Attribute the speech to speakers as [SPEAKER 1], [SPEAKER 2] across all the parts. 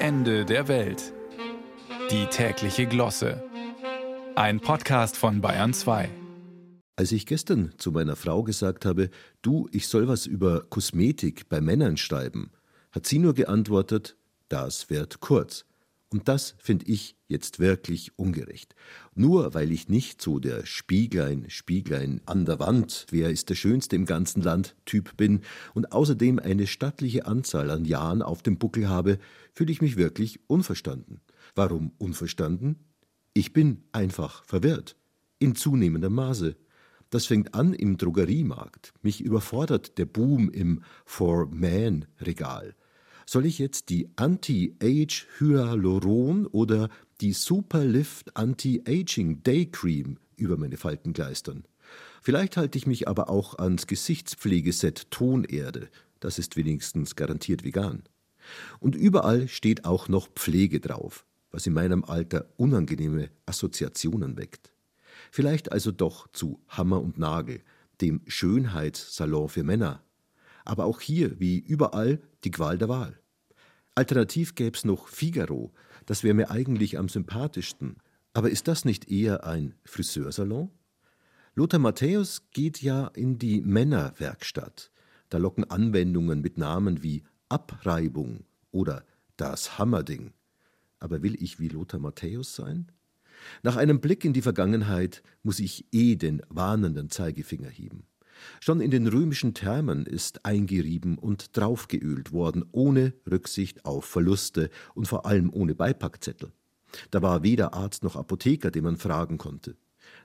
[SPEAKER 1] Ende der Welt. Die tägliche Glosse. Ein Podcast von Bayern 2.
[SPEAKER 2] Als ich gestern zu meiner Frau gesagt habe, du, ich soll was über Kosmetik bei Männern schreiben, hat sie nur geantwortet, das wird kurz. Und das finde ich jetzt wirklich ungerecht. Nur weil ich nicht so der Spieglein, Spieglein an der Wand, wer ist der Schönste im ganzen Land Typ bin und außerdem eine stattliche Anzahl an Jahren auf dem Buckel habe, fühle ich mich wirklich unverstanden. Warum unverstanden? Ich bin einfach verwirrt. In zunehmendem Maße. Das fängt an im Drogeriemarkt. Mich überfordert der Boom im For-Man-Regal. Soll ich jetzt die Anti-Age Hyaluron oder die Superlift Anti-Aging Day Cream über meine Falten gleistern? Vielleicht halte ich mich aber auch ans Gesichtspflegeset Tonerde. Das ist wenigstens garantiert vegan. Und überall steht auch noch Pflege drauf, was in meinem Alter unangenehme Assoziationen weckt. Vielleicht also doch zu Hammer und Nagel, dem Schönheitssalon für Männer, aber auch hier, wie überall, die Qual der Wahl. Alternativ gäb's noch Figaro, das wäre mir eigentlich am sympathischsten. Aber ist das nicht eher ein Friseursalon? Lothar Matthäus geht ja in die Männerwerkstatt. Da locken Anwendungen mit Namen wie Abreibung oder das Hammerding. Aber will ich wie Lothar Matthäus sein? Nach einem Blick in die Vergangenheit muss ich eh den warnenden Zeigefinger heben. Schon in den römischen Thermen ist eingerieben und draufgeölt worden, ohne Rücksicht auf Verluste und vor allem ohne Beipackzettel. Da war weder Arzt noch Apotheker, den man fragen konnte.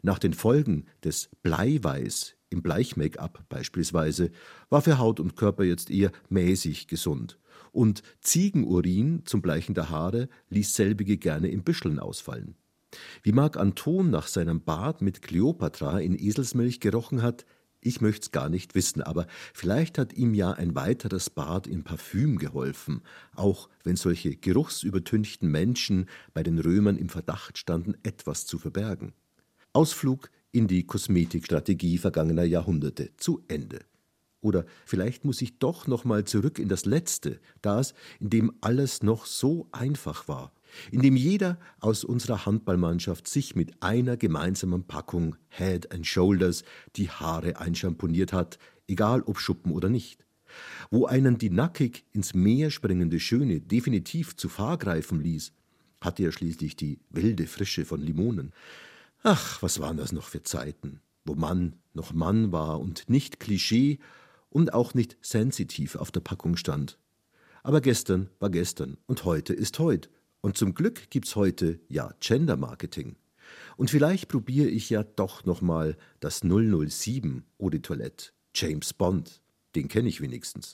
[SPEAKER 2] Nach den Folgen des Bleiweiß im Bleich-Make-up beispielsweise war für Haut und Körper jetzt eher mäßig gesund. Und Ziegenurin zum Bleichen der Haare ließ selbige gerne in Büscheln ausfallen. Wie Marc Anton nach seinem Bad mit Kleopatra in Eselsmilch gerochen hat, ich möcht's gar nicht wissen, aber vielleicht hat ihm ja ein weiteres Bad in Parfüm geholfen, auch wenn solche geruchsübertünchten Menschen bei den Römern im Verdacht standen, etwas zu verbergen. Ausflug in die Kosmetikstrategie vergangener Jahrhunderte zu Ende. Oder vielleicht muss ich doch noch mal zurück in das Letzte, das, in dem alles noch so einfach war in dem jeder aus unserer Handballmannschaft sich mit einer gemeinsamen Packung Head and Shoulders die Haare einschamponiert hat, egal ob Schuppen oder nicht. Wo einen die nackig ins Meer springende Schöne definitiv zu Fahr greifen ließ, hatte er schließlich die wilde Frische von Limonen. Ach, was waren das noch für Zeiten, wo Mann noch Mann war und nicht Klischee und auch nicht sensitiv auf der Packung stand. Aber gestern war gestern und heute ist heut und zum Glück gibt's heute ja Gender Marketing. Und vielleicht probiere ich ja doch noch mal das 007 Eau de Toilette. James Bond. Den kenne ich wenigstens.